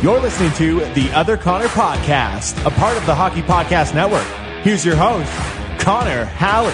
You're listening to the Other Connor Podcast, a part of the Hockey Podcast Network. Here's your host, Connor Halley.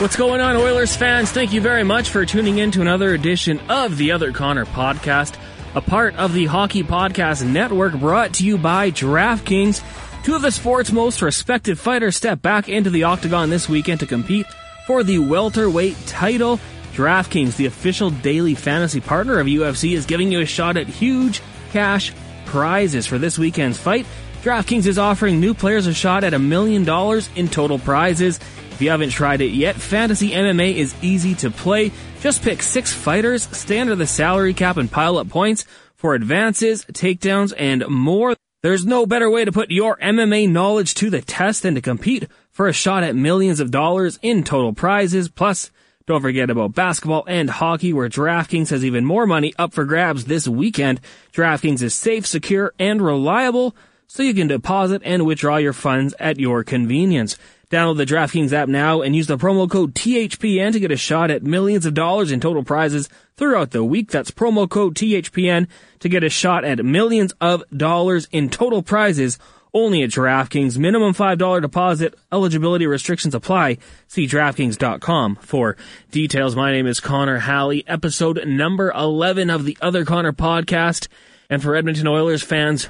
What's going on, Oilers fans? Thank you very much for tuning in to another edition of the Other Connor Podcast, a part of the Hockey Podcast Network brought to you by DraftKings. Two of the sport's most respected fighters step back into the octagon this weekend to compete for the welterweight title. DraftKings, the official daily fantasy partner of UFC, is giving you a shot at huge cash prizes for this weekend's fight. DraftKings is offering new players a shot at a million dollars in total prizes. If you haven't tried it yet, Fantasy MMA is easy to play. Just pick six fighters, stay under the salary cap, and pile up points for advances, takedowns, and more. There's no better way to put your MMA knowledge to the test than to compete for a shot at millions of dollars in total prizes. Plus, don't forget about basketball and hockey where DraftKings has even more money up for grabs this weekend. DraftKings is safe, secure, and reliable so you can deposit and withdraw your funds at your convenience. Download the DraftKings app now and use the promo code THPN to get a shot at millions of dollars in total prizes throughout the week. That's promo code THPN to get a shot at millions of dollars in total prizes only at DraftKings. Minimum $5 deposit. Eligibility restrictions apply. See DraftKings.com for details. My name is Connor Halley, episode number 11 of the Other Connor podcast. And for Edmonton Oilers fans,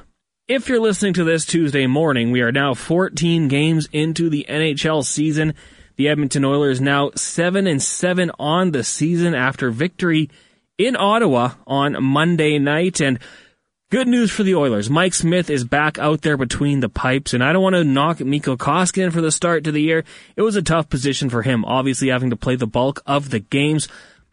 if you're listening to this Tuesday morning, we are now 14 games into the NHL season. The Edmonton Oilers now 7 and 7 on the season after victory in Ottawa on Monday night. And Good news for the Oilers. Mike Smith is back out there between the pipes, and I don't want to knock Mikko Koskinen for the start to the year. It was a tough position for him, obviously having to play the bulk of the games.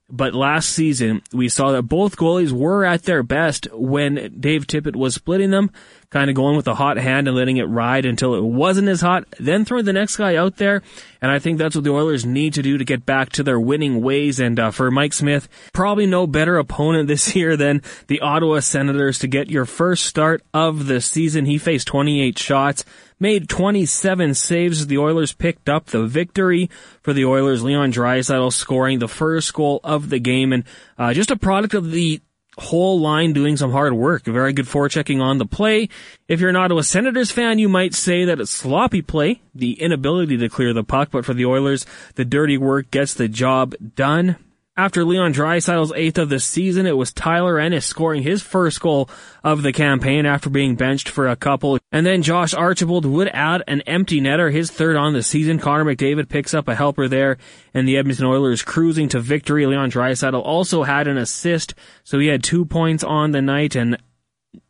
But last season, we saw that both goalies were at their best when Dave Tippett was splitting them, kind of going with a hot hand and letting it ride until it wasn't as hot, then throwing the next guy out there. And I think that's what the Oilers need to do to get back to their winning ways. And uh, for Mike Smith, probably no better opponent this year than the Ottawa Senators to get your first start of the season. He faced 28 shots made 27 saves the Oilers picked up the victory for the Oilers. Leon Draisaitl scoring the first goal of the game and uh, just a product of the whole line doing some hard work. Very good forechecking on the play. If you're an Ottawa Senators fan, you might say that it's sloppy play, the inability to clear the puck, but for the Oilers, the dirty work gets the job done. After Leon Draisaitl's eighth of the season, it was Tyler Ennis scoring his first goal of the campaign after being benched for a couple. And then Josh Archibald would add an empty netter, his third on the season. Connor McDavid picks up a helper there, and the Edmonton Oilers cruising to victory. Leon Draisaitl also had an assist, so he had two points on the night, and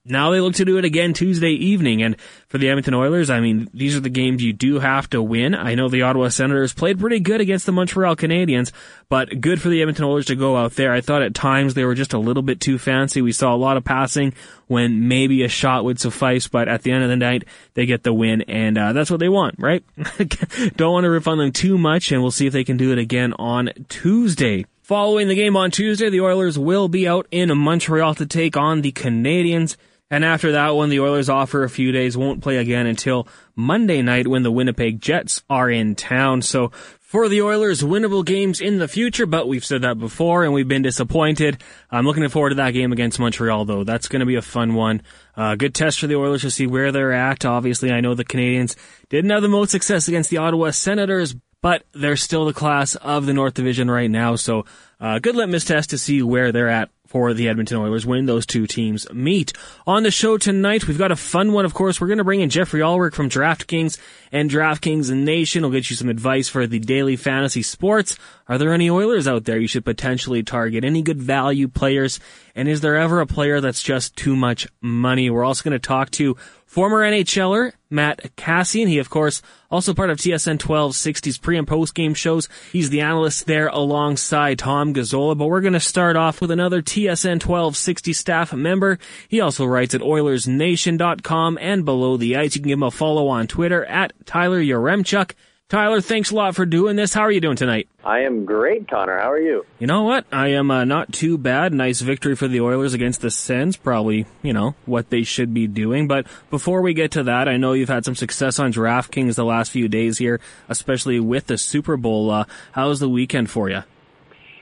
now they look to do it again Tuesday evening. And for the Edmonton Oilers, I mean, these are the games you do have to win. I know the Ottawa Senators played pretty good against the Montreal Canadiens, but good for the Edmonton Oilers to go out there. I thought at times they were just a little bit too fancy. We saw a lot of passing when maybe a shot would suffice, but at the end of the night, they get the win, and uh, that's what they want, right? Don't want to rip on them too much, and we'll see if they can do it again on Tuesday. Following the game on Tuesday, the Oilers will be out in Montreal to take on the Canadiens. And after that one, the Oilers offer a few days, won't play again until Monday night when the Winnipeg Jets are in town. So for the Oilers, winnable games in the future, but we've said that before and we've been disappointed. I'm looking forward to that game against Montreal though. That's going to be a fun one. Uh, good test for the Oilers to see where they're at. Obviously, I know the Canadiens didn't have the most success against the Ottawa Senators, but they're still the class of the North Division right now. So, uh, good litmus test to see where they're at for the Edmonton Oilers when those two teams meet. On the show tonight, we've got a fun one, of course. We're going to bring in Geoffrey Ulrich from DraftKings and DraftKings Nation. We'll get you some advice for the daily fantasy sports. Are there any Oilers out there you should potentially target? Any good value players? And is there ever a player that's just too much money? We're also going to talk to Former NHLer Matt Kassian. He, of course, also part of TSN 1260's pre and post game shows. He's the analyst there alongside Tom Gazzola. But we're going to start off with another TSN 1260 staff member. He also writes at OilersNation.com and below the ice. You can give him a follow on Twitter at Tyler Yaremchuk. Tyler, thanks a lot for doing this. How are you doing tonight? I am great, Connor. How are you? You know what? I am uh, not too bad. Nice victory for the Oilers against the Sens. Probably, you know, what they should be doing. But before we get to that, I know you've had some success on DraftKings the last few days here, especially with the Super Bowl. Uh, how was the weekend for you?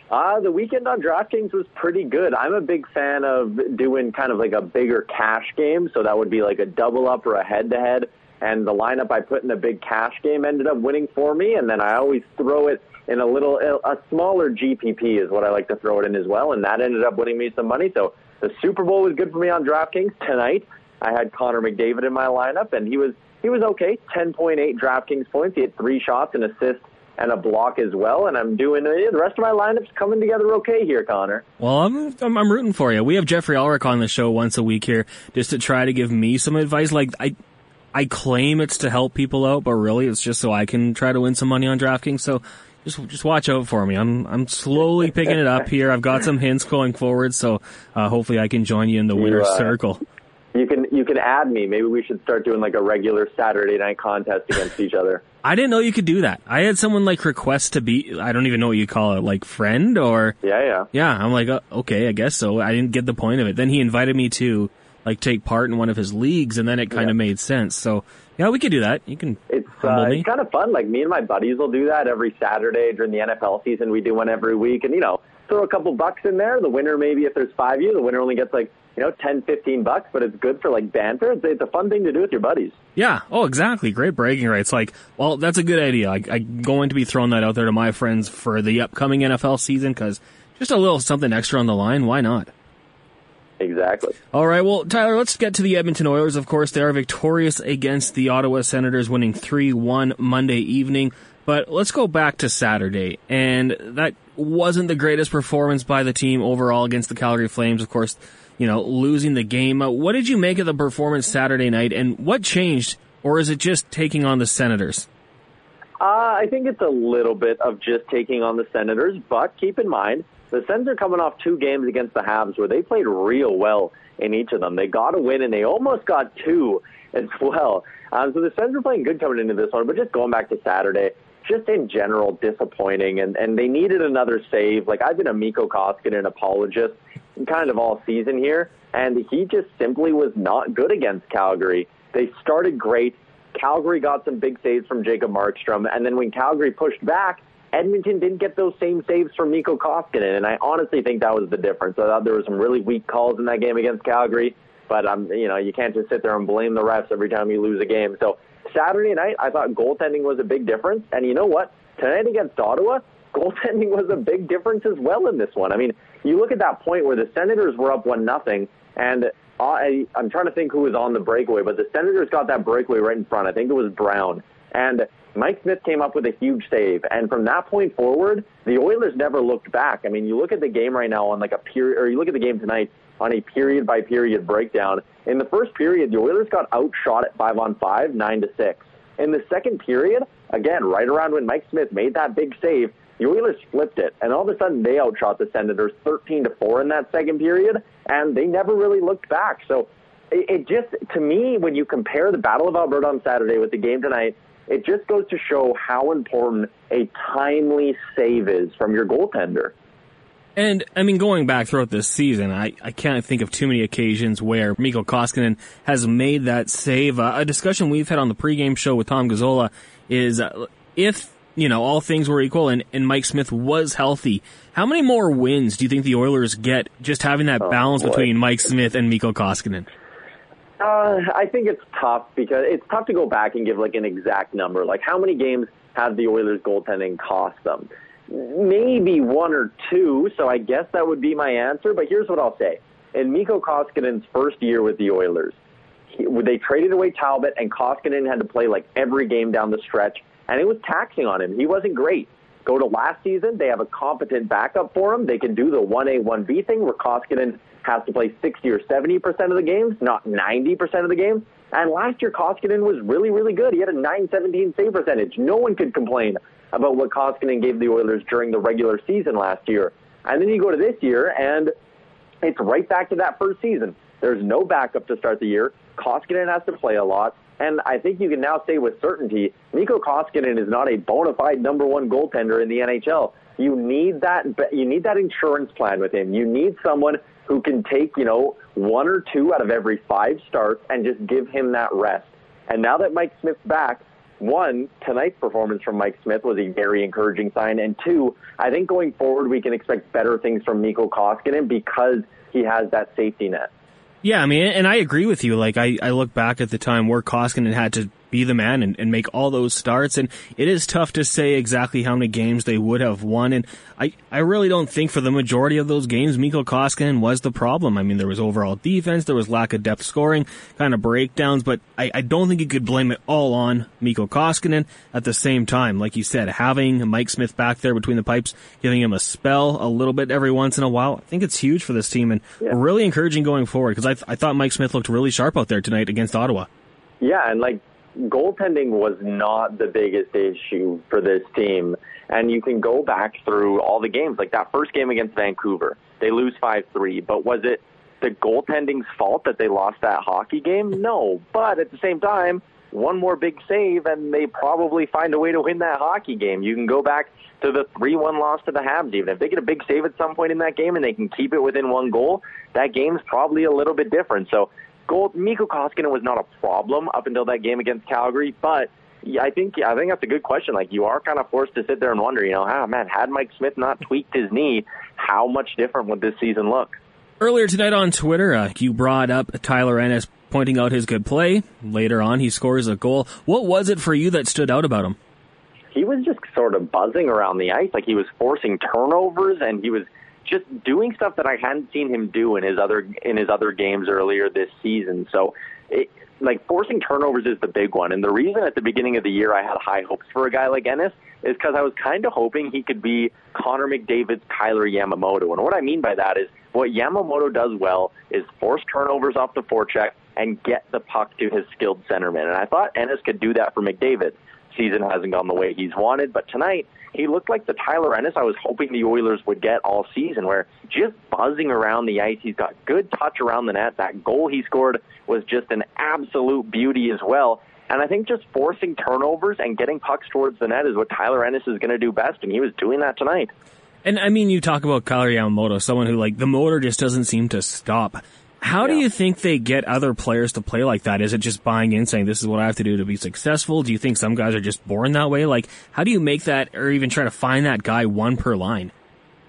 Uh, the weekend on DraftKings was pretty good. I'm a big fan of doing kind of like a bigger cash game. So that would be like a double up or a head to head. And the lineup I put in the big cash game ended up winning for me. And then I always throw it in a little, a smaller GPP is what I like to throw it in as well. And that ended up winning me some money. So the Super Bowl was good for me on DraftKings tonight. I had Connor McDavid in my lineup and he was, he was okay. 10.8 DraftKings points. He had three shots, and assist, and a block as well. And I'm doing eh, the rest of my lineups coming together okay here, Connor. Well, I'm, I'm, I'm rooting for you. We have Geoffrey Ulrich on the show once a week here just to try to give me some advice. Like I, I claim it's to help people out, but really it's just so I can try to win some money on DraftKings. So just just watch out for me. I'm I'm slowly picking it up here. I've got some hints going forward, so uh, hopefully I can join you in the winner's uh, circle. You can you can add me. Maybe we should start doing like a regular Saturday night contest against each other. I didn't know you could do that. I had someone like request to be. I don't even know what you call it, like friend or. Yeah, yeah. Yeah, I'm like, uh, okay, I guess so. I didn't get the point of it. Then he invited me to like take part in one of his leagues, and then it kind of yeah. made sense. So yeah, we could do that. You can. It's uh, it's kind of fun. Like me and my buddies will do that every Saturday during the NFL season. We do one every week, and you know, throw a couple bucks in there. The winner maybe if there's five of you, the winner only gets like you know, 10, 15 bucks, but it's good for like banter. It's, it's, a fun thing to do with your buddies. Yeah. Oh, exactly. Great bragging rights. Like, well, that's a good idea. I, I'm going to be throwing that out there to my friends for the upcoming NFL season because just a little something extra on the line. Why not? Exactly. All right. Well, Tyler, let's get to the Edmonton Oilers. Of course, they are victorious against the Ottawa Senators, winning 3-1 Monday evening. But let's go back to Saturday, and that wasn't the greatest performance by the team overall against the Calgary Flames. Of course, you know, losing the game. Uh, what did you make of the performance Saturday night, and what changed, or is it just taking on the Senators? Uh, I think it's a little bit of just taking on the Senators, but keep in mind the Sens are coming off two games against the Habs where they played real well in each of them. They got a win and they almost got two as well. Um, so the Sens are playing good coming into this one, but just going back to Saturday, just in general disappointing, and and they needed another save. Like I've been a Mikko Koskinen apologist kind of all season here, and he just simply was not good against Calgary. They started great. Calgary got some big saves from Jacob Markstrom, and then when Calgary pushed back, Edmonton didn't get those same saves from Mikko Koskinen, and I honestly think that was the difference. I thought there were some really weak calls in that game against Calgary, but um, you know, you can't just sit there and blame the refs every time you lose a game. So Saturday night, I thought goaltending was a big difference, and you know what? Tonight against Ottawa, goaltending was a big difference as well in this one. I mean, you look at that point where the Senators were up one nothing, and I, I'm trying to think who was on the breakaway, but the Senators got that breakaway right in front. I think it was Brown, and Mike Smith came up with a huge save, and from that point forward, the Oilers never looked back. I mean, you look at the game right now on like a period, or you look at the game tonight on a period by period breakdown. In the first period, the Oilers got outshot at five on five, nine to six. In the second period, again, right around when Mike Smith made that big save, the Oilers flipped it, and all of a sudden they outshot the Senators 13 to four in that second period, and they never really looked back. So it, it just, to me, when you compare the Battle of Alberta on Saturday with the game tonight, it just goes to show how important a timely save is from your goaltender. And I mean, going back throughout this season, I, I can't think of too many occasions where Mikko Koskinen has made that save. Uh, a discussion we've had on the pregame show with Tom Gazzola is uh, if you know, all things were equal and, and Mike Smith was healthy, how many more wins do you think the Oilers get just having that oh, balance between Mike Smith and Mikko Koskinen? Uh, I think it's tough because it's tough to go back and give like an exact number. Like how many games have the Oilers goaltending cost them? Maybe one or two, so I guess that would be my answer. But here's what I'll say. In Mikko Koskinen's first year with the Oilers, he, they traded away Talbot and Koskinen had to play like every game down the stretch and it was taxing on him. He wasn't great. Go to last season, they have a competent backup for him. They can do the 1A, 1B thing where Koskinen has to play 60 or 70% of the games, not 90% of the games. And last year, Koskinen was really, really good. He had a 917 save percentage. No one could complain about what Koskinen gave the Oilers during the regular season last year. And then you go to this year, and it's right back to that first season. There's no backup to start the year. Koskinen has to play a lot. And I think you can now say with certainty, Mikko Koskinen is not a bona fide number one goaltender in the NHL. You need that. You need that insurance plan with him. You need someone who can take you know one or two out of every five starts and just give him that rest. And now that Mike Smith's back, one, tonight's performance from Mike Smith was a very encouraging sign. And two, I think going forward, we can expect better things from Mikko Koskinen because he has that safety net. Yeah, I mean, and I agree with you. Like, I, I look back at the time where Koskinen had to be the man and, and make all those starts. And it is tough to say exactly how many games they would have won. And I, I really don't think for the majority of those games, Mikko Koskinen was the problem. I mean, there was overall defense, there was lack of depth scoring, kind of breakdowns, but I, I don't think you could blame it all on Mikko Koskinen. At the same time, like you said, having Mike Smith back there between the pipes, giving him a spell a little bit every once in a while, I think it's huge for this team and yeah. really encouraging going forward because I, th- I thought Mike Smith looked really sharp out there tonight against Ottawa. Yeah, and like goaltending was not the biggest issue for this team. And you can go back through all the games, like that first game against Vancouver. They lose 5 3. But was it the goaltending's fault that they lost that hockey game? No. But at the same time, one more big save, and they probably find a way to win that hockey game. You can go back to the 3 1 loss to the Habs, even. If they get a big save at some point in that game and they can keep it within one goal, that game's probably a little bit different. So goal, Mikko Koskinen was not a problem up until that game against Calgary, but yeah, I think I think that's a good question. Like you are kind of forced to sit there and wonder, you know, ah, man, had Mike Smith not tweaked his knee, how much different would this season look? Earlier tonight on Twitter, uh, you brought up Tyler Ennis pointing out his good play. Later on, he scores a goal. What was it for you that stood out about him? He was just sort of buzzing around the ice, like he was forcing turnovers, and he was just doing stuff that I hadn't seen him do in his other in his other games earlier this season. So, it, like forcing turnovers is the big one. And the reason at the beginning of the year I had high hopes for a guy like Ennis is because I was kind of hoping he could be Connor McDavid's Kailer Yamamoto. And what I mean by that is what Yamamoto does well is force turnovers off the forecheck and get the puck to his skilled centerman. And I thought Ennis could do that for McDavid. Season hasn't gone the way he's wanted, but tonight he looked like the Tyler Ennis I was hoping the Oilers would get all season, where just buzzing around the ice. He's got good touch around the net. That goal he scored was just an absolute beauty as well. And I think just forcing turnovers and getting pucks towards the net is what Tyler Ennis is going to do best, and he was doing that tonight. And I mean, you talk about Kailer Yamamoto, someone who like the motor just doesn't seem to stop. How yeah. do you think they get other players to play like that? Is it just buying in, saying this is what I have to do to be successful? Do you think some guys are just born that way? Like, how do you make that, or even try to find that guy one per line?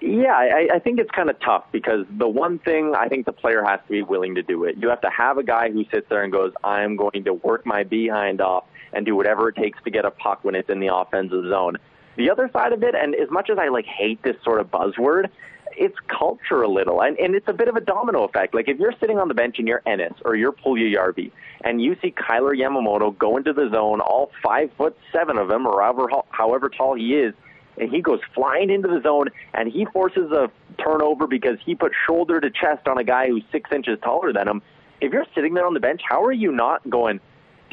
Yeah, I, I think it's kind of tough because the one thing I think the player has to be willing to do it. You have to have a guy who sits there and goes, "I'm going to work my behind off and do whatever it takes to get a puck when it's in the offensive zone." The other side of it, and as much as I like hate this sort of buzzword, it's culture a little, and, and it's a bit of a domino effect. Like if you're sitting on the bench and you're Ennis or you're Puljujarvi, and you see Kailer Yamamoto go into the zone, all five foot seven of him, or however however tall he is, and he goes flying into the zone, and he forces a turnover because he put shoulder to chest on a guy who's six inches taller than him. If you're sitting there on the bench, how are you not going?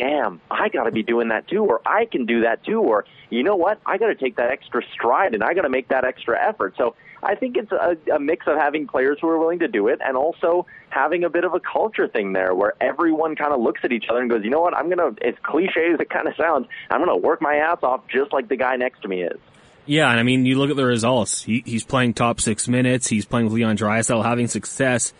damn, I got to be doing that too, or I can do that too, or you know what, I got to take that extra stride and I got to make that extra effort. So I think it's a, a mix of having players who are willing to do it and also having a bit of a culture thing there where everyone kind of looks at each other and goes, you know what, I'm going to, as cliche as it kind of sounds, I'm going to work my ass off just like the guy next to me is. Yeah, and I mean, you look at the results. He, he's playing top six minutes. He's playing with Leon Draisaitl, having success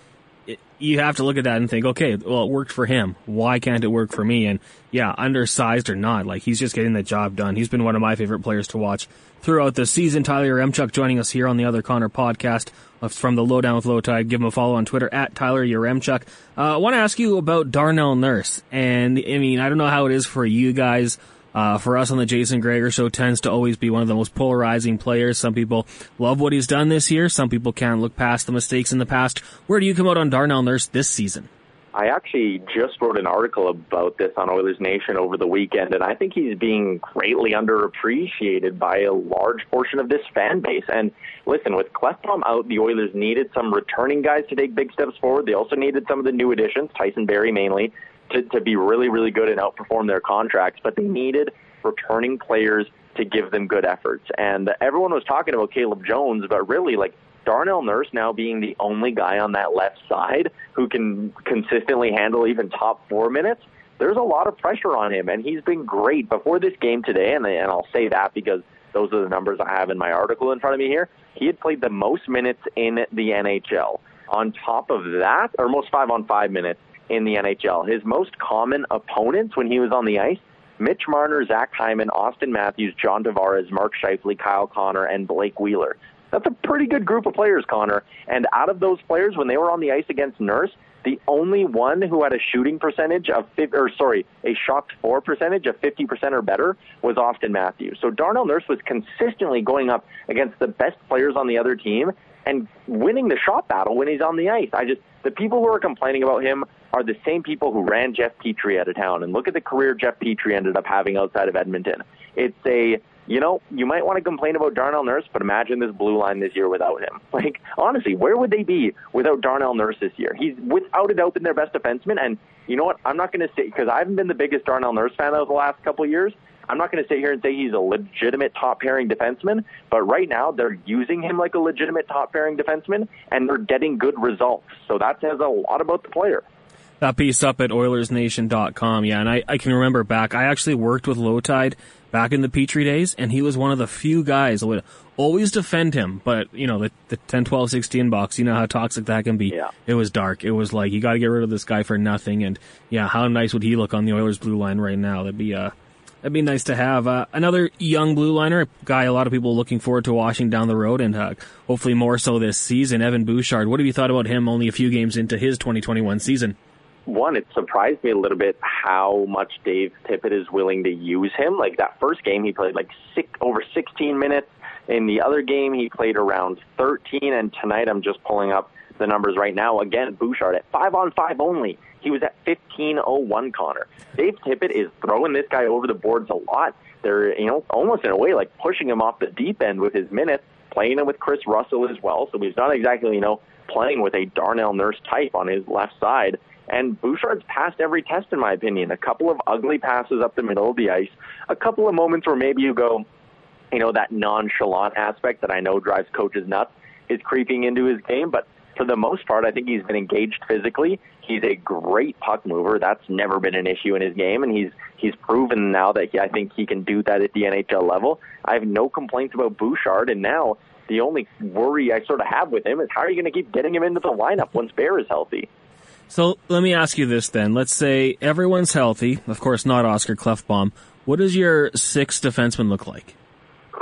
you have to look at that and think, okay, well, it worked for him. Why can't it work for me? And yeah, undersized or not, like he's just getting the job done. He's been one of my favorite players to watch throughout the season. Tyler Yaremchuk joining us here on the Other Connor podcast from the Lowdown with Lowetide. Give him a follow on Twitter at Tyler Yaremchuk. Uh, I want to ask you about Darnell Nurse. And I mean, I don't know how it is for you guys uh, for us on the Jason Gregor show tends to always be one of the most polarizing players. Some people love what he's done this year. Some people can't look past the mistakes in the past. Where do you come out on Darnell Nurse this season? I actually just wrote an article about this on Oilers Nation over the weekend, and I think he's being greatly underappreciated by a large portion of this fan base. And listen, with Klefbom out, the Oilers needed some returning guys to take big steps forward. They also needed some of the new additions, Tyson Barrie mainly, to, to be really, really good and outperform their contracts, but they needed returning players to give them good efforts. And everyone was talking about Caleb Jones, but really, like, Darnell Nurse now being the only guy on that left side who can consistently handle even top four minutes, there's a lot of pressure on him, and he's been great. Before this game today, and, and I'll say that because those are the numbers I have in my article in front of me here, he had played the most minutes in the NHL. On top of that, or most five on five minutes, in the NHL. His most common opponents when he was on the ice Mitch Marner, Zach Hyman, Auston Matthews, John Tavares, Mark Scheifele, Kyle Connor, and Blake Wheeler. That's a pretty good group of players, Connor. And out of those players, when they were on the ice against Nurse, the only one who had a shooting percentage of, or sorry, a shot for percentage of 50% or better was Auston Matthews. So Darnell Nurse was consistently going up against the best players on the other team and winning the shot battle when he's on the ice. I just, the people who are complaining about him are the same people who ran Jeff Petry out of town. And look at the career Jeff Petry ended up having outside of Edmonton. It's a you know, you might want to complain about Darnell Nurse, but imagine this blue line this year without him. Like, honestly, where would they be without Darnell Nurse this year? He's without a doubt been their best defenseman. And you know what? I'm not going to say, because I haven't been the biggest Darnell Nurse fan of the last couple of years. I'm not going to sit here and say he's a legitimate top pairing defenseman, but right now they're using him like a legitimate top pairing defenseman, and they're getting good results. So that says a lot about the player that piece up at OilersNation.com. Yeah, and I, I can remember back, I actually worked with Lowetide back in the Petry days, and he was one of the few guys that would always defend him. But, you know, the, the 10, 12, 16 box, you know how toxic that can be. Yeah. It was dark. It was like, you got to get rid of this guy for nothing. And, yeah, how nice would he look on the Oilers blue line right now? That'd be, uh, That'd be nice to have. Uh, another young blue liner, guy a lot of people looking forward to watching down the road and uh, hopefully more so this season, Evan Bouchard. What have you thought about him only a few games into his 2021 season? one, it surprised me a little bit how much Dave Tippett is willing to use him. Like that first game, he played like six, over 16 minutes. In the other game, he played around 13. And tonight, I'm just pulling up the numbers right now. Again, Bouchard at five on five only. He was at 15:01. Connor. Dave Tippett is throwing this guy over the boards a lot. They're you know almost in a way like pushing him off the deep end with his minutes, playing him with Kris Russell as well. So he's not exactly you know playing with a Darnell Nurse type on his left side. And Bouchard's passed every test, in my opinion. A couple of ugly passes up the middle of the ice, a couple of moments where maybe you go, you know, that nonchalant aspect that I know drives coaches nuts is creeping into his game. But for the most part, I think he's been engaged physically. He's a great puck mover. That's never been an issue in his game, and he's he's proven now that he, I think he can do that at the NHL level. I have no complaints about Bouchard, and now the only worry I sort of have with him is how are you going to keep getting him into the lineup once Bear is healthy? So let me ask you this then. Let's say everyone's healthy, of course not Oscar Klefbom. What does your sixth defenseman look like?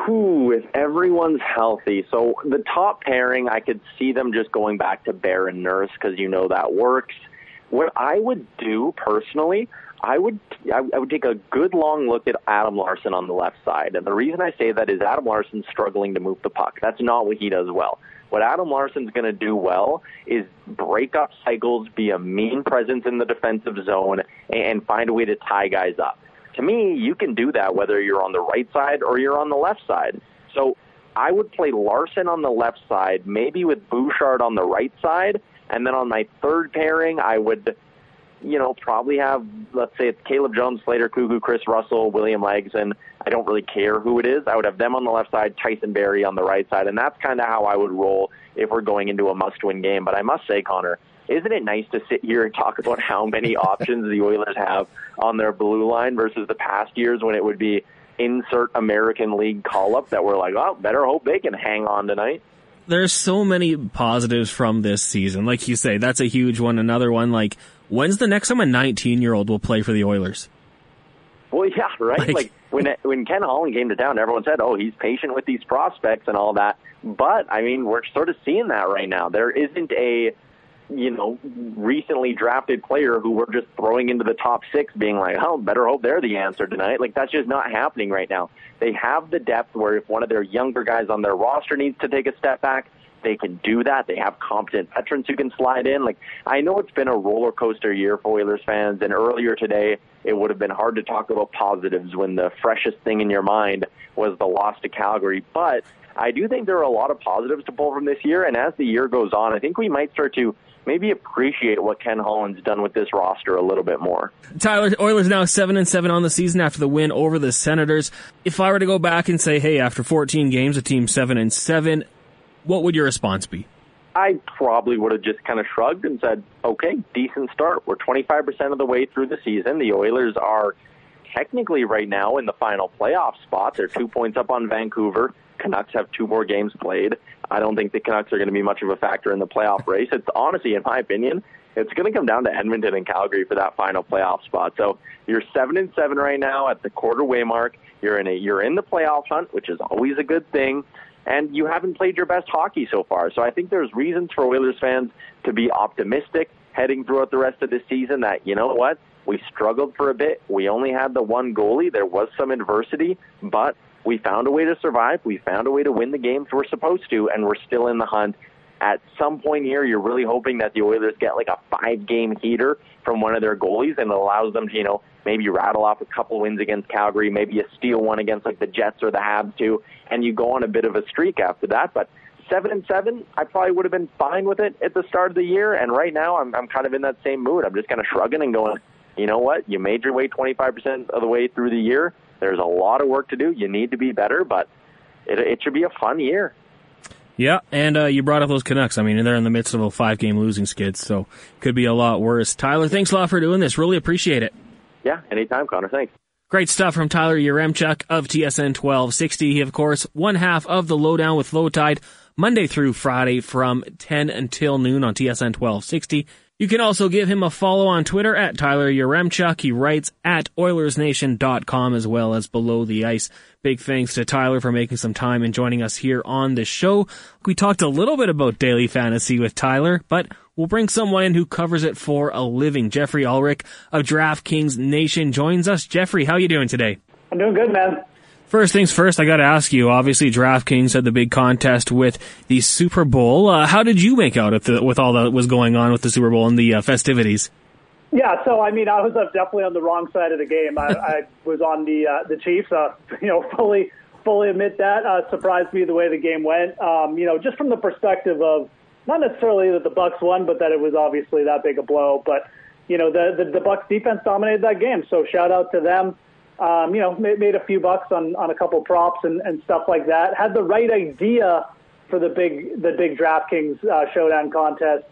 Ooh, if everyone's healthy. So the top pairing, I could see them just going back to Bear and Nurse because you know that works. What I would do personally, I would I would take a good long look at Adam Larsson on the left side. And the reason I say that is Adam Larsson's struggling to move the puck. That's not what he does well. What Adam Larsson's going to do well is break up cycles, be a mean presence in the defensive zone, and find a way to tie guys up. To me, you can do that whether you're on the right side or you're on the left side. So I would play Larsson on the left side, maybe with Bouchard on the right side, and then on my third pairing, I would you know, probably have, let's say it's Caleb Jones, Slater, Koekkoek, Kris Russell, William Lagesson. I don't really care who it is. I would have them on the left side, Tyson Barrie on the right side, and that's kind of how I would roll if we're going into a must-win game. But I must say, Connor, isn't it nice to sit here and talk about how many options the Oilers have on their blue line versus the past years when it would be insert American League call-up that we're like, oh, better hope they can hang on tonight there's so many positives from this season. Like you say, that's a huge one. Another one, like When's the next time a 19 year old will play for the Oilers? Well, yeah, right. Like, like when when Ken Holland came to town, everyone said, "Oh, he's patient with these prospects and all that." But I mean, we're sort of seeing that right now. There isn't a you know recently drafted player who we're just throwing into the top six, being like, "Oh, better hope they're the answer tonight." Like that's just not happening right now. They have the depth where if one of their younger guys on their roster needs to take a step back, they can do that. They have competent veterans who can slide in. Like I know it's been a roller coaster year for Oilers fans, and earlier today it would have been hard to talk about positives when the freshest thing in your mind was the loss to Calgary. But I do think there are a lot of positives to pull from this year, and as the year goes on, I think we might start to maybe appreciate what Ken Holland's done with this roster a little bit more. Tyler, Oilers now seven and seven on the season after the win over the Senators. If I were to go back and say, hey, after 14 games, a team seven and seven, what would your response be? I probably would have just kind of shrugged and said, okay, decent start. We're 25% of the way through the season. The Oilers are technically right now in the final playoff spot. They're two points up on Vancouver. Canucks have two more games played. I don't think the Canucks are going to be much of a factor in the playoff race. It's honestly, in my opinion, it's going to come down to Edmonton and Calgary for that final playoff spot. So you're seven and seven right now at the quarter way mark. You're in a you're in the playoff hunt, which is always a good thing. And you haven't played your best hockey so far. So I think there's reasons for Oilers fans to be optimistic heading throughout the rest of the season that, you know what, we struggled for a bit. We only had the one goalie. There was some adversity, but we found a way to survive. We found a way to win the games we're supposed to, and we're still in the hunt at some point here, you're really hoping that the Oilers get like a five game heater from one of their goalies and it allows them to, you know, maybe rattle off a couple wins against Calgary, maybe a steal one against like the Jets or the Habs too, and you go on a bit of a streak after that. But seven and seven, I probably would have been fine with it at the start of the year. And right now, I'm I'm kind of in that same mood. I'm just kind of shrugging and going, you know what? You made your way 25% of the way through the year. There's a lot of work to do. You need to be better, but it, it should be a fun year. Yeah, and uh, you brought up those Canucks. I mean, they're in the midst of a five game losing skid, so could be a lot worse. Tyler, thanks a lot for doing this. Really appreciate it. Yeah, anytime, Connor. Thanks. Great stuff from Tyler Yaremchuk of TSN 1260. He, of course, one half of the Lowdown with Lowetide Monday through Friday from 10 until noon on TSN 1260. You can also give him a follow on Twitter at Tyler Yaremchuk. He writes at OilersNation.com as well as Below the Ice. Big thanks to Tyler for making some time and joining us here on the show. We talked a little bit about daily fantasy with Tyler, but we'll bring someone in who covers it for a living. Geoffrey Ulrich of DraftKings Nation joins us. Geoffrey, how you doing today? I'm doing good, man. First things first, I got to ask you. Obviously, DraftKings had the big contest with the Super Bowl. Uh, how did you make out the, with all that was going on with the Super Bowl and the uh, festivities? Yeah, so I mean, I was uh, definitely on the wrong side of the game. I, I was on the uh, the Chiefs. Uh, you know, fully fully admit that. Uh, surprised me the way the game went. Um, you know, just from the perspective of not necessarily that the Bucs won, but that it was obviously that big a blow. But you know, the the, the Bucs defense dominated that game. So shout out to them um, you know, made, a few bucks on, on a couple props and, and stuff like that. Had the right idea for the big the big DraftKings uh, showdown contest.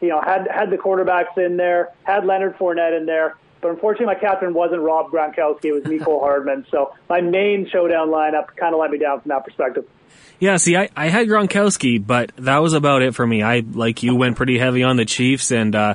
You know, had had the quarterbacks in there, had Leonard Fournette in there, but unfortunately my captain wasn't Rob Gronkowski. It was Mecole Hardman. So my main showdown lineup kind of let me down from that perspective. Yeah, see, I, I had Gronkowski, but that was about it for me. I, like you, went pretty heavy on the Chiefs, and uh,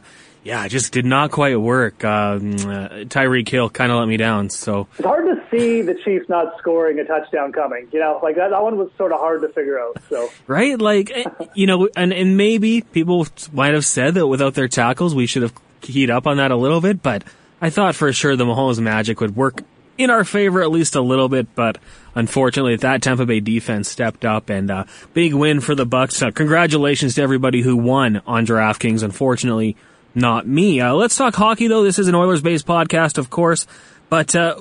yeah, it just did not quite work. Um, uh, Tyreek Hill kind of let me down. So it's hard to see the Chiefs not scoring a touchdown coming. You know, like that, that one was sort of hard to figure out. So right, like eh, you know, and and maybe people might have said that without their tackles, we should have keyed up on that a little bit. But I thought for sure the Mahomes magic would work in our favor at least a little bit. But unfortunately, that Tampa Bay defense stepped up and uh, big win for the Bucs. Uh, congratulations to everybody who won on DraftKings. Unfortunately not me. Uh, let's talk hockey, though. This is an Oilers based podcast, of course. But uh,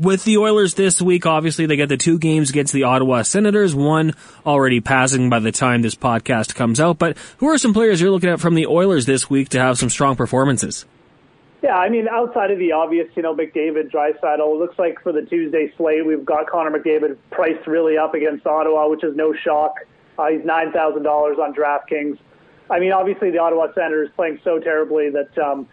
with the Oilers this week, obviously, they get the two games against the Ottawa Senators, one already passing by the time this podcast comes out. But who are some players you're looking at from the Oilers this week to have some strong performances? Yeah, I mean, outside of the obvious, you know, McDavid, Draisaitl, it looks like for the Tuesday slate, we've got Connor McDavid priced really up against Ottawa, which is no shock. Uh, he's $9,000 on DraftKings. I mean, obviously the Ottawa Senators playing so terribly that um,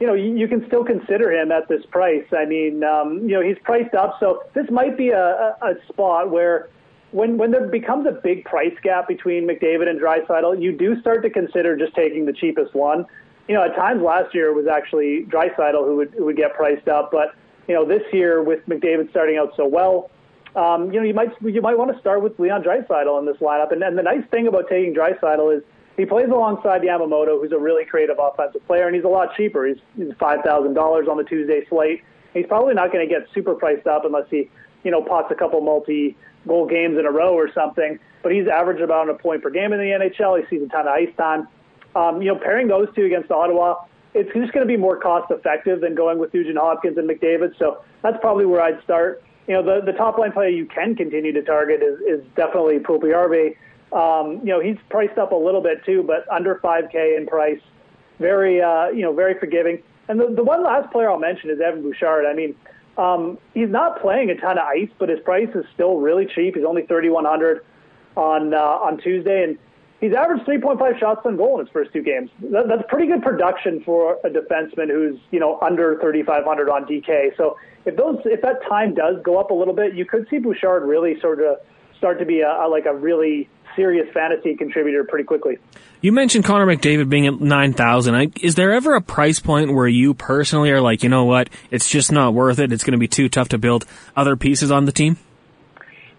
you know you, you can still consider him at this price. I mean, um, you know he's priced up, so this might be a, a, a spot where when when there becomes a big price gap between McDavid and Draisaitl, you do start to consider just taking the cheapest one. You know, at times last year it was actually Draisaitl who would who would get priced up, but you know this year with McDavid starting out so well, um, you know you might you might want to start with Leon Draisaitl in this lineup. And, and the nice thing about taking Draisaitl is he plays alongside Yamamoto, who's a really creative offensive player, and he's a lot cheaper. He's, he's five thousand dollars on the Tuesday slate. He's probably not going to get super priced up unless he, you know, pots a couple multi-goal games in a row or something. But he's averaged about a point per game in the NHL. He sees a ton of ice time. Um, you know, pairing those two against Ottawa, it's just going to be more cost-effective than going with Nugent Hopkins and McDavid. So that's probably where I'd start. You know, the the top line player you can continue to target is is definitely Puljujarvi. Um, you know, he's priced up a little bit too, but under 5K in price. Very, uh, you know, very forgiving. And the, the one last player I'll mention is Evan Bouchard. I mean, um, he's not playing a ton of ice, but his price is still really cheap. He's only 3,100 on uh, on Tuesday, and he's averaged 3.5 shots on goal in his first two games. That, that's pretty good production for a defenseman who's you know under 3,500 on DK. So if those if that time does go up a little bit, you could see Bouchard really sort of start to be a, a like a really serious fantasy contributor pretty quickly. You mentioned Connor McDavid being at 9,000. Is there ever a price point where you personally are like, you know what, it's just not worth it. It's going to be too tough to build other pieces on the team?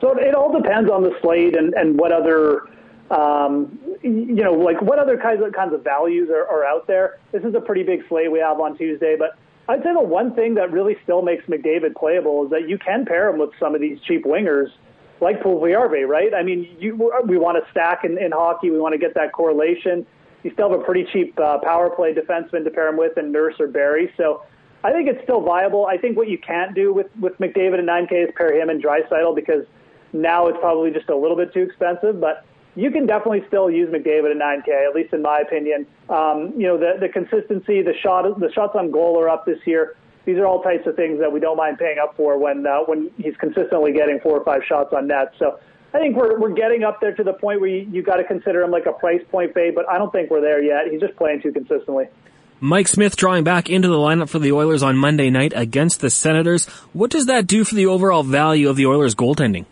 So it all depends on the slate and, and what other, um, you know, like what other kinds of kinds of values are, are out there. This is a pretty big slate we have on Tuesday, but I'd say the one thing that really still makes McDavid playable is that you can pair him with some of these cheap wingers like Puljujarvi, right? I mean, you, we want to stack in, in hockey. We want to get that correlation. You still have a pretty cheap uh, power play defenseman to pair him with in Nurse or Barrie. So I think it's still viable. I think what you can't do with, with McDavid and 9K is pair him and Draisaitl because now it's probably just a little bit too expensive. But you can definitely still use McDavid at 9K, at least in my opinion. Um, you know, the, the consistency, the shot, the shots on goal are up this year. These are all types of things that we don't mind paying up for when uh, when he's consistently getting four or five shots on net. So I think we're we're getting up there to the point where you, you got to consider him like a price point fade, but I don't think we're there yet. He's just playing too consistently. Mike Smith drawing back into the lineup for the Oilers on Monday night against the Senators. What does that do for the overall value of the Oilers' goaltending?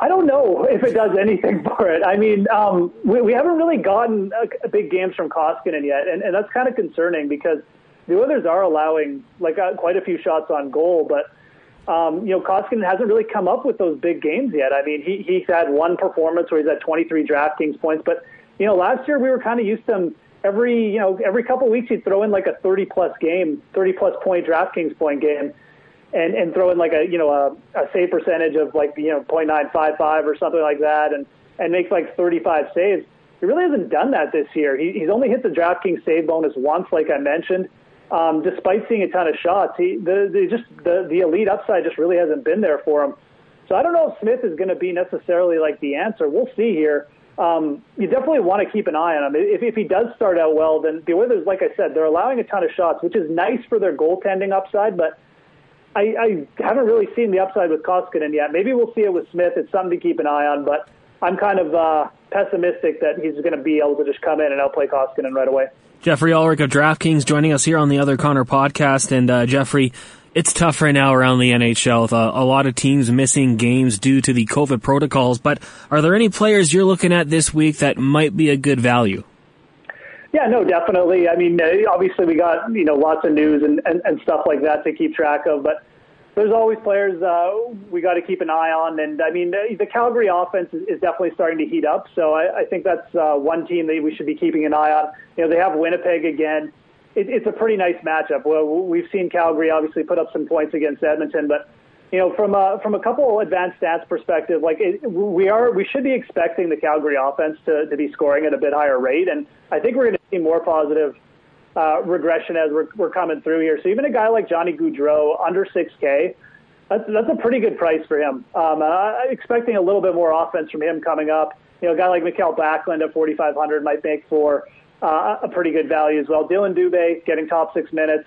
I don't know if it does anything for it. I mean, um, we, we haven't really gotten a, a big games from Koskinen yet, and, and that's kind of concerning because the Oilers are allowing like uh, quite a few shots on goal, but um, you know, Koskinen hasn't really come up with those big games yet. I mean, he he's had one performance where he's at 23 DraftKings points, but you know, last year we were kind of used to him every you know every couple of weeks he'd throw in like a 30 plus game, 30 plus point DraftKings point game and and throw in like a you know a, a save percentage of like you know 0.955 or something like that, and and make like 35 saves. He really hasn't done that this year. He, he's only hit the DraftKings save bonus once, like I mentioned. Um, despite seeing a ton of shots, he the, the just the the elite upside just really hasn't been there for him. So I don't know if Smith is going to be necessarily like the answer. We'll see here. Um, you definitely want to keep an eye on him. If, if he does start out well, then the Oilers, like I said, they're allowing a ton of shots, which is nice for their goaltending upside, but I, I haven't really seen the upside with Koskinen yet. Maybe we'll see it with Smith. It's something to keep an eye on, but I'm kind of uh, pessimistic that he's going to be able to just come in and outplay Koskinen right away. Geoffrey Ulrich of DraftKings joining us here on the Other Connor podcast. And uh, Geoffrey, it's tough right now around the NHL with a, lot of teams missing games due to the COVID protocols. But are there any players you're looking at this week that might be a good value? Yeah, no, definitely. I mean, obviously we got you know lots of news and, and, and stuff like that to keep track of, but there's always players uh, we got to keep an eye on. And I mean, the, the Calgary offense is, is definitely starting to heat up. So I, I think that's uh, one team that we should be keeping an eye on. You know, they have Winnipeg again. It, it's a pretty nice matchup. Well, we've seen Calgary obviously put up some points against Edmonton, but you know, from a from a couple advanced stats perspective, like it, we are, we should be expecting the Calgary offense to to be scoring at a bit higher rate, and I think we're going to see more positive uh, regression as we're, we're coming through here. So even a guy like Johnny Gaudreau under 6K, that's that's a pretty good price for him. Um, uh, expecting a little bit more offense from him coming up. You know, a guy like Mikael Backlund at 4,500 might make for uh, a pretty good value as well. Dillon Dubé getting top six minutes.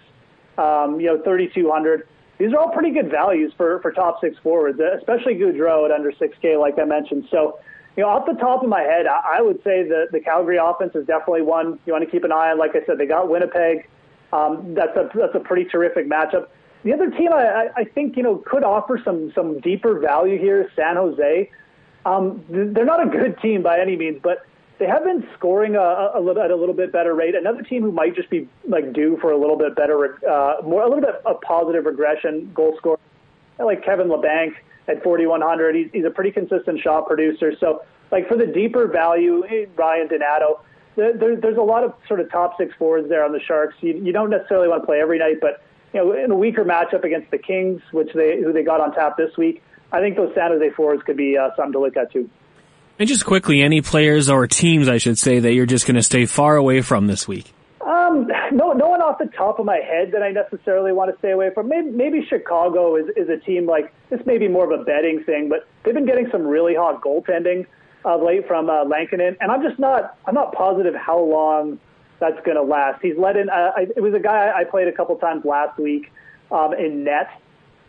Um, you know, 3,200 these are all pretty good values for, for top six forwards, especially Gaudreau at under 6K, like I mentioned. So, you know, off the top of my head, I, I would say the, the Calgary offense is definitely one you want to keep an eye on. Like I said, they got Winnipeg. Um, that's a that's a pretty terrific matchup. The other team I, I think you know could offer some some deeper value here is San Jose. Um, they're not a good team by any means, but they have been scoring a, a little at a little bit better rate. Another team who might just be like due for a little bit better, uh, more a little bit of positive regression goal score, like Kevin Labanc at 4100. He's, he's a pretty consistent shot producer. So like for the deeper value, eh, Ryan Donato. There, there, there's a lot of sort of top six forwards there on the Sharks. You, you don't necessarily want to play every night, but you know, in a weaker matchup against the Kings, which they who they got on tap this week, I think those San Jose forwards could be uh, something to look at too. And just quickly, any players or teams, I should say, that you're just going to stay far away from this week? Um, no, no one off the top of my head that I necessarily want to stay away from. Maybe, maybe Chicago is, is a team like this. May be more of a betting thing, but they've been getting some really hot goaltending of late from uh, Lankinen, and I'm just not, I'm not positive how long that's going to last. He's let in. Uh, I, it was a guy I played a couple times last week um, in net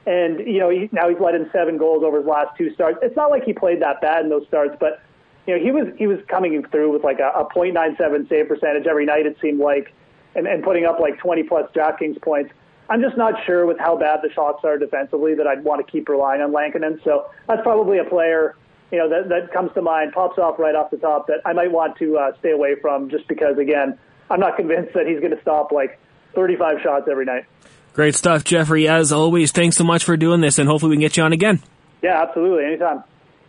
and, you know, he, now he's let in seven goals over his last two starts. It's not like he played that bad in those starts, but, you know, he was, he was coming through with like a, a .97 save percentage every night, it seemed like, and, and putting up like 20 plus DraftKings points. I'm just not sure with how bad the shots are defensively that I'd want to keep relying on Lankinen. So that's probably a player you know, that, that comes to mind, pops off right off the top that I might want to uh, stay away from just because, again, I'm not convinced that he's going to stop like 35 shots every night. Great stuff, Geoffrey. As always, thanks so much for doing this, and hopefully we can get you on again. Yeah, absolutely. Anytime.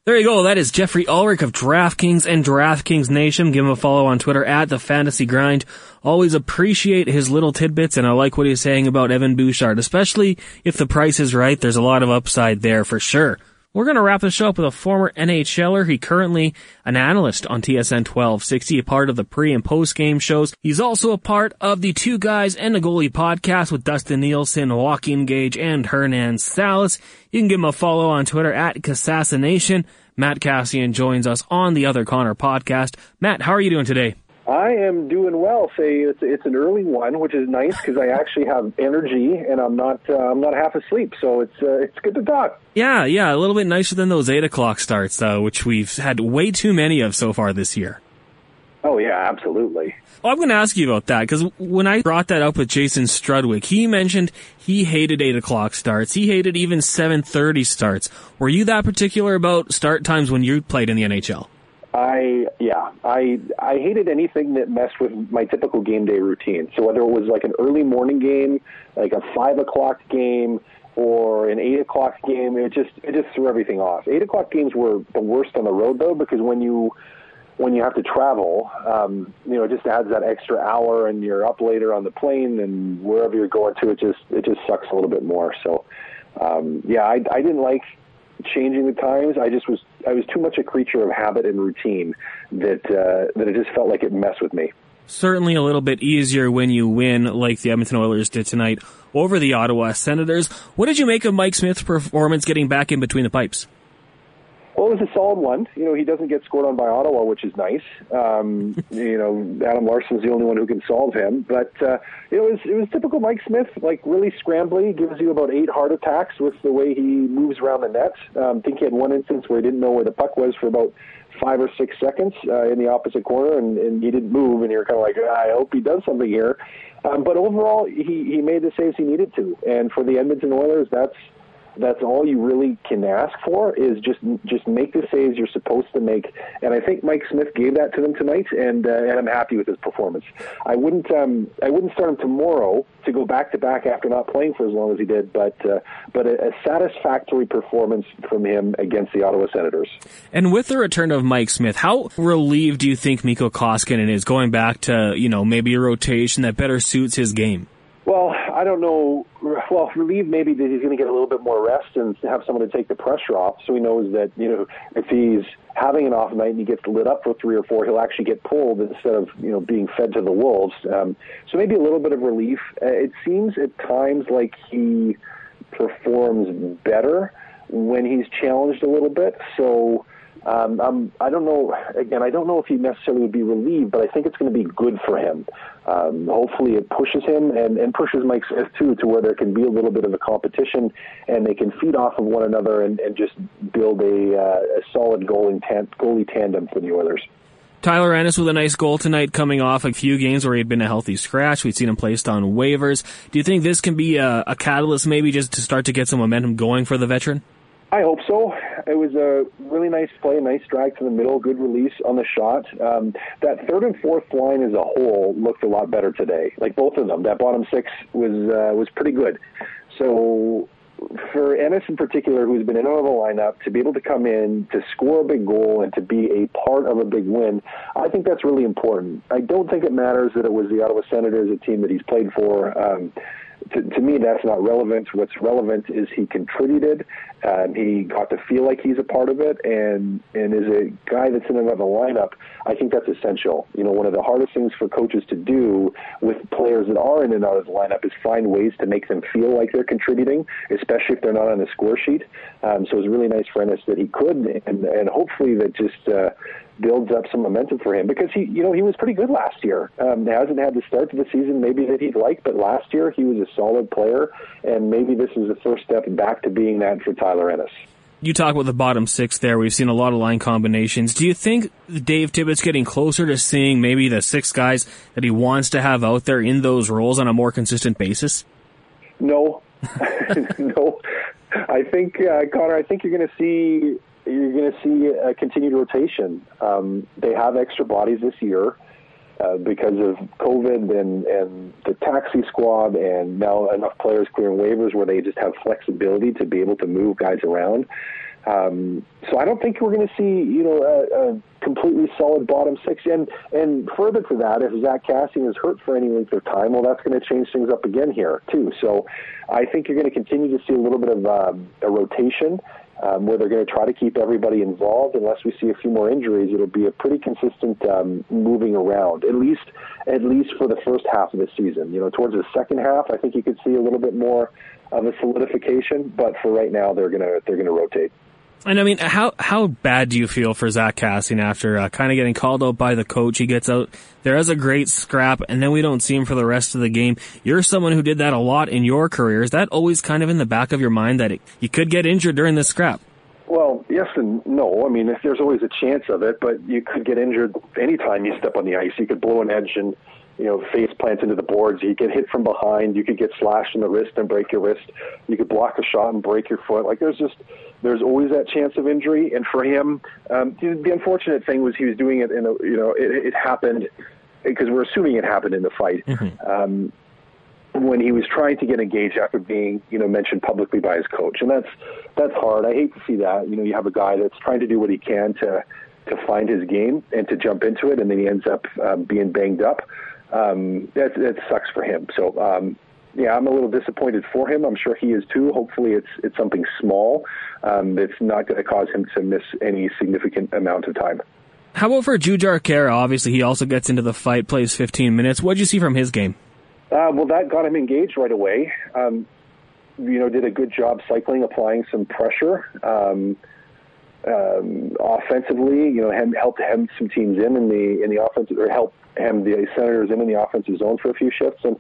There you go. That is Geoffrey Ulrich of DraftKings and DraftKings Nation. Give him a follow on Twitter at the Fantasy Grind. Always appreciate his little tidbits, and I like what he's saying about Evan Bouchard, especially if the price is right. There's a lot of upside there for sure. We're going to wrap the show up with a former NHLer. He currently an analyst on TSN 1260, a part of the pre and post game shows. He's also a part of the Two Guys and a Goalie podcast with Dustin Nielson, Joaquin Gage, and Hernan Salas. You can give him a follow on Twitter at Kassassination. Matt Kassian joins us on the Other Connor podcast. Matt, how are you doing today? I am doing well. Say it's it's an early one, which is nice because I actually have energy and I'm not uh, I'm not half asleep, so it's uh, it's good to talk. Yeah, yeah, a little bit nicer than those eight o'clock starts, uh, which we've had way too many of so far this year. Oh yeah, absolutely. Well, I'm going to ask you about that because when I brought that up with Jason Strudwick, he mentioned he hated eight o'clock starts. He hated even seven thirty starts. Were you that particular about start times when you played in the NHL? I yeah, I I hated anything that messed with my typical game day routine. So whether it was like an early morning game, like a five o'clock game, or an eight o'clock game, it just it just threw everything off. Eight o'clock games were the worst on the road though, because when you when you have to travel, um, you know, it just adds that extra hour, and you're up later on the plane, and wherever you're going to, it just it just sucks a little bit more. So, um, yeah, I, I didn't like changing the times. I just was I was too much a creature of habit and routine that uh, that it just felt like it messed with me. Certainly a little bit easier when you win, like the Edmonton Oilers did tonight over the Ottawa Senators. What did you make of Mike Smith's performance getting back in between the pipes? Well, it was a solid one. You know, he doesn't get scored on by Ottawa, which is nice. Um, you know, Adam Larsson's the only one who can solve him. But uh, it was it was typical Mike Smith, like really scrambly. Gives you about eight heart attacks with the way he moves around the net. Um, I think he had one instance where he didn't know where the puck was for about five or six seconds uh, in the opposite corner, and, and he didn't move. And you're kind of like, I hope he does something here. Um, but overall, he he made the saves he needed to. And for the Edmonton Oilers, that's that's all you really can ask for is just just make the saves you're supposed to make. And I think Mike Smith gave that to them tonight, and uh, and I'm happy with his performance. I wouldn't um, I wouldn't start him tomorrow to go back to back after not playing for as long as he did, but uh, but a, a satisfactory performance from him against the Ottawa Senators. And with the return of Mike Smith, how relieved do you think Mikko Koskinen is going back to you know maybe a rotation that better suits his game? Well, I don't know. Well, relieved maybe that he's going to get a little bit more rest and have someone to take the pressure off, so he knows that you know if he's having an off night and he gets lit up for three or four, he'll actually get pulled instead of you know being fed to the wolves. Um, so maybe a little bit of relief. Uh, it seems at times like he performs better when he's challenged a little bit. So um, um, I don't know. Again, I don't know if he necessarily would be relieved, but I think it's going to be good for him. Um, hopefully, it pushes him and, and pushes Mike Smith too to where there can be a little bit of a competition, and they can feed off of one another and, and just build a, uh, a solid goalie, tan- goalie tandem for the Oilers. Tyler Ennis with a nice goal tonight, coming off a few games where he had been a healthy scratch. We'd seen him placed on waivers. Do you think this can be a, a catalyst, maybe just to start to get some momentum going for the veteran? I hope so. It was a really nice play, nice drag to the middle, good release on the shot. Um, that third and fourth line as a whole looked a lot better today. Like both of them, that bottom six was uh, was pretty good. So for Ennis in particular, who's been in out of the lineup, to be able to come in to score a big goal and to be a part of a big win, I think that's really important. I don't think it matters that it was the Ottawa Senators, a team that he's played for. Um, to, to me, that's not relevant. What's relevant is he contributed. Um, he got to feel like he's a part of it, and and is a guy that's in another lineup, I think that's essential. You know, one of the hardest things for coaches to do with players that are in the lineup is find ways to make them feel like they're contributing, especially if they're not on the score sheet. Um, so it was really nice for Ennis that he could, and and hopefully that just. Uh, builds up some momentum for him because he, you know, he was pretty good last year. Um, hasn't had the start to the season maybe that he'd like, but last year he was a solid player, and maybe this is the first step back to being that for Tyler Ennis. You talk about the bottom six there. We've seen a lot of line combinations. Do you think Dave Tippett's getting closer to seeing maybe the six guys that he wants to have out there in those roles on a more consistent basis? No, no. I think uh, Connor. I think you're going to see you're going to see a continued rotation. Um, they have extra bodies this year uh, because of COVID and, and the taxi squad, and now enough players clearing waivers where they just have flexibility to be able to move guys around. Um, so I don't think we're going to see, you know, a, a completely solid bottom six. And and further to that, if Zack Kassian is hurt for any length of time, well, that's going to change things up again here too. So I think you're going to continue to see a little bit of um, a rotation. Um, where they're going to try to keep everybody involved. Unless we see a few more injuries, it'll be a pretty consistent um, moving around. At least, at least for the first half of the season. You know, towards the second half, I think you could see a little bit more of a solidification. But for right now, they're gonna they're gonna rotate. And I mean, how how bad do you feel for Zack Kassian after uh, kind of getting called out by the coach? He gets out there has a great scrap, and then we don't see him for the rest of the game. You're someone who did that a lot in your career. Is that always kind of in the back of your mind that it, you could get injured during this scrap? Well, yes and no. I mean, there's always a chance of it, but you could get injured anytime you step on the ice. You could blow an edge and you know, face plant into the boards. You get hit from behind. You could get slashed in the wrist and break your wrist. You could block a shot and break your foot. Like there's just there's always that chance of injury. And for him, um, the unfortunate thing was he was doing it in a you know it, it happened because we're assuming it happened in the fight. Mm-hmm. Um, when he was trying to get engaged after being, you know, mentioned publicly by his coach, and that's that's hard. I hate to see that. You know, you have a guy that's trying to do what he can to to find his game and to jump into it, and then he ends up um, being banged up um, that that sucks for him. So um, yeah, I'm a little disappointed for him. I'm sure he is too. Hopefully, it's it's something small um, that's not going to cause him to miss any significant amount of time. How about for Jujhar Khaira? Obviously, he also gets into the fight, plays 15 minutes. What did you see from his game? Uh, well, that got him engaged right away. Um, you know, did a good job cycling, applying some pressure. Um, um, offensively, you know, hem, helped hem some teams in in the in the offense, or help hem the Senators in in the offensive zone for a few shifts, and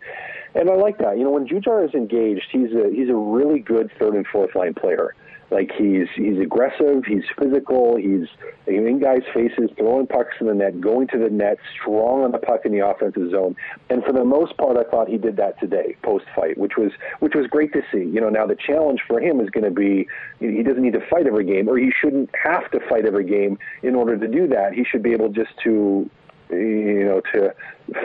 and I like that. You know, when Jujhar is engaged, he's a he's a really good third and fourth line player. Like he's he's aggressive, he's physical, he's in guys' faces, throwing pucks in the net, going to the net, strong on the puck in the offensive zone. And for the most part, I thought he did that today, post fight, which was which was great to see. You know, now the challenge for him is going to be he doesn't need to fight every game, or he shouldn't have to fight every game in order to do that. He should be able just to you know to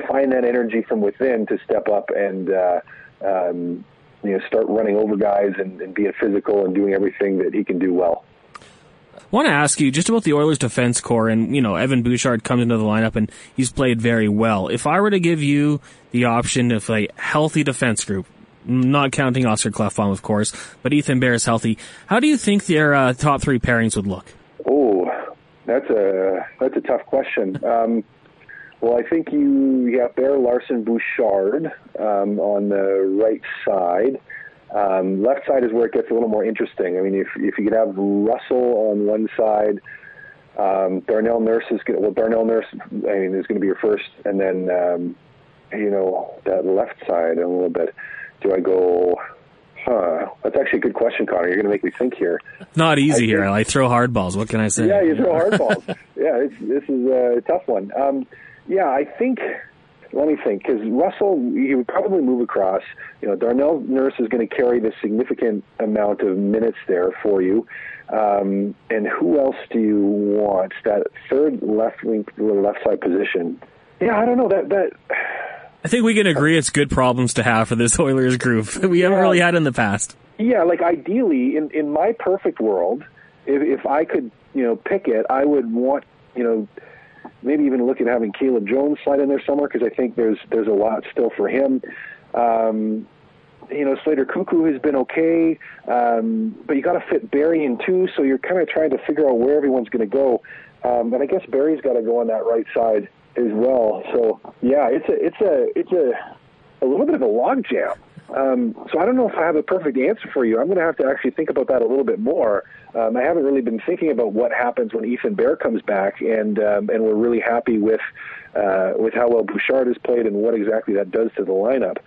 find that energy from within to step up and. Uh, um, you know start running over guys and, and being physical and doing everything that he can do well. I want to ask you just about the Oilers defense core and, you know, Evan Bouchard comes into the lineup and he's played very well. If I were to give you the option of a healthy defense group, not counting Oscar Klefbom, of course, but Ethan Bear is healthy, how do you think their uh, top three pairings would look? Oh, that's a, that's a tough question. Um, well, I think you have Bear Larsson Bouchard um, on the right side. Um, left side is where it gets a little more interesting. I mean, if if you could have Russell on one side, um, Darnell Nurse is going. Well, Darnell Nurse, I mean, is going to be your first, and then um, you know that left side a little bit. Do I go? Huh. That's actually a good question, Connor. You're going to make me think here. Not easy here. I throw hard balls. What can I say? Yeah, you throw hard balls. yeah, it's, this is a tough one. Um, yeah, I think. Let me think, because Russell, he would probably move across. You know, Darnell Nurse is going to carry the significant amount of minutes there for you. Um, and who else do you want? That third left wing, left side position. Yeah, I don't know that that. I think we can agree it's good problems to have for this Oilers group. that We haven't really had in the past. Yeah, like ideally, in in my perfect world, if, if I could, you know, pick it, I would want, you know maybe even look at having Caleb Jones slide in there somewhere because I think there's there's a lot still for him. Um, you know, Slater Koekkoek has been okay, um, but you got to fit Barrie in too. So you're kind of trying to figure out where everyone's going to go. Um, and I guess Barrie's got to go on that right side as well. So yeah, it's a it's a it's a a little bit of a logjam. Um, so I don't know if I have a perfect answer for you. I'm going to have to actually think about that a little bit more. Um, I haven't really been thinking about what happens when Ethan Bear comes back, and um, and we're really happy with uh, with how well Bouchard has played and what exactly that does to the lineup.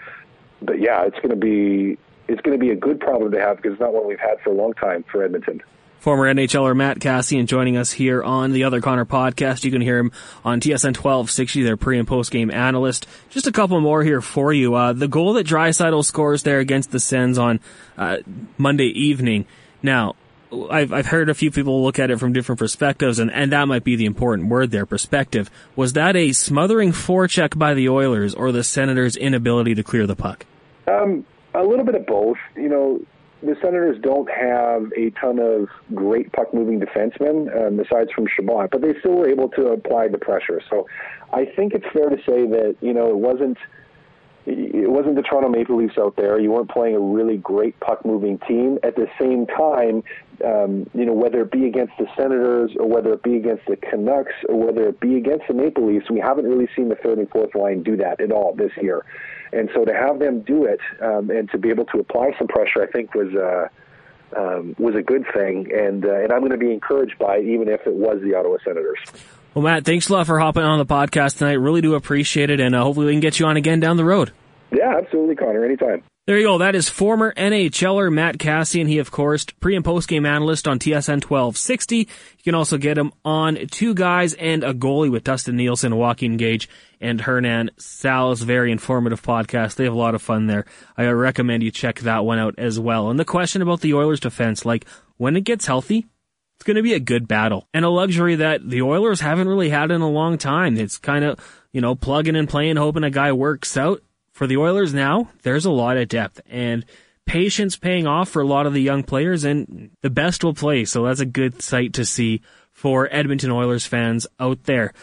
But yeah, it's going to be it's going to be a good problem to have because it's not one we've had for a long time for Edmonton. Former NHLer Matt Kassian joining us here on the Other Connor podcast. You can hear him on TSN 1260, their pre and post game analyst. Just a couple more here for you. Uh, the goal that Draisaitl scores there against the Sens on uh, Monday evening. Now, I've, I've heard a few people look at it from different perspectives, and, and that might be the important word there, perspective. Was that a smothering forecheck by the Oilers or the Senators' inability to clear the puck? Um, a little bit of both. You know, the Senators don't have a ton of great puck moving defensemen, um, aside from Chabot, but they still were able to apply the pressure. So I think it's fair to say that, you know, it wasn't it wasn't the Toronto Maple Leafs out there. You weren't playing a really great puck moving team. At the same time, um, you know, whether it be against the Senators or whether it be against the Canucks or whether it be against the Maple Leafs, we haven't really seen the third and fourth line do that at all this year. And so to have them do it um, and to be able to apply some pressure, I think was uh, um, was a good thing. And uh, and I'm going to be encouraged by it, even if it was the Ottawa Senators. Well, Matt, thanks a lot for hopping on the podcast tonight. Really do appreciate it, and uh, hopefully we can get you on again down the road. Yeah, absolutely, Connor. Anytime. There you go. That is former NHLer Matt Kassian. He, of course, pre and post game analyst on TSN 1260. You can also get him on Two Guys and a Goalie with Dustin Nielson, Joaquin Gage, and Hernan Salas very informative podcast. They have a lot of fun there. I recommend you check that one out as well. And the question about the Oilers defense, like when it gets healthy, it's going to be a good battle and a luxury that the Oilers haven't really had in a long time. It's kind of, you know, plugging and playing, hoping a guy works out. For the Oilers now, there's a lot of depth and patience paying off for a lot of the young players and the best will play. So that's a good sight to see for Edmonton Oilers fans out there.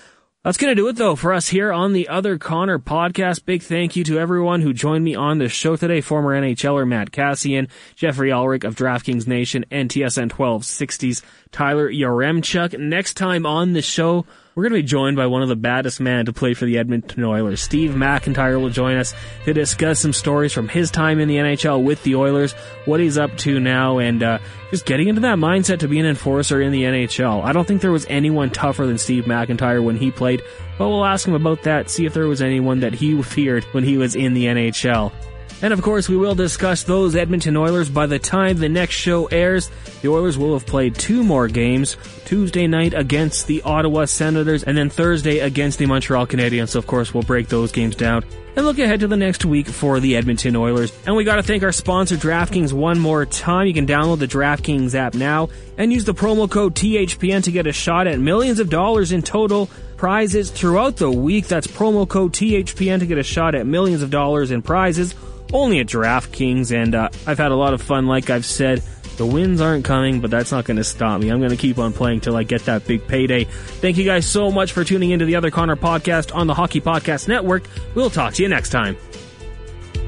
That's going to do it though for us here on the Other Connor podcast. Big thank you to everyone who joined me on the show today. Former NHLer Matt Kassian, Geoffrey Ulrich of DraftKings Nation and TSN 1260's Tyler Yaremchuk. Next time on the show, we're going to be joined by one of the baddest men to play for the Edmonton Oilers. Steve McIntyre will join us to discuss some stories from his time in the NHL with the Oilers, what he's up to now, and uh, just getting into that mindset to be an enforcer in the NHL. I don't think there was anyone tougher than Steve McIntyre when he played, but we'll ask him about that, see if there was anyone that he feared when he was in the NHL. And of course, we will discuss those Edmonton Oilers by the time the next show airs. The Oilers will have played two more games. Tuesday night against the Ottawa Senators and then Thursday against the Montreal Canadiens. So of course, we'll break those games down and look ahead to the next week for the Edmonton Oilers. And we gotta thank our sponsor DraftKings one more time. You can download the DraftKings app now and use the promo code THPN to get a shot at millions of dollars in total prizes throughout the week. That's promo code THPN to get a shot at millions of dollars in prizes only at DraftKings, and uh, I've had a lot of fun. Like I've said, the wins aren't coming, but that's not going to stop me. I'm going to keep on playing till I get that big payday. Thank you guys so much for tuning into the Other Connor podcast on the Hockey Podcast Network. We'll talk to you next time.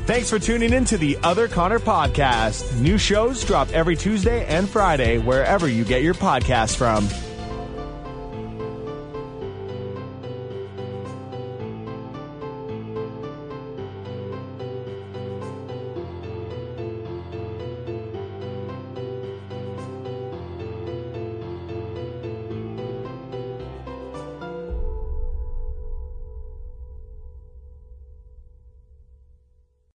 Thanks for tuning in to the Other Connor podcast. New shows drop every Tuesday and Friday wherever you get your podcasts from.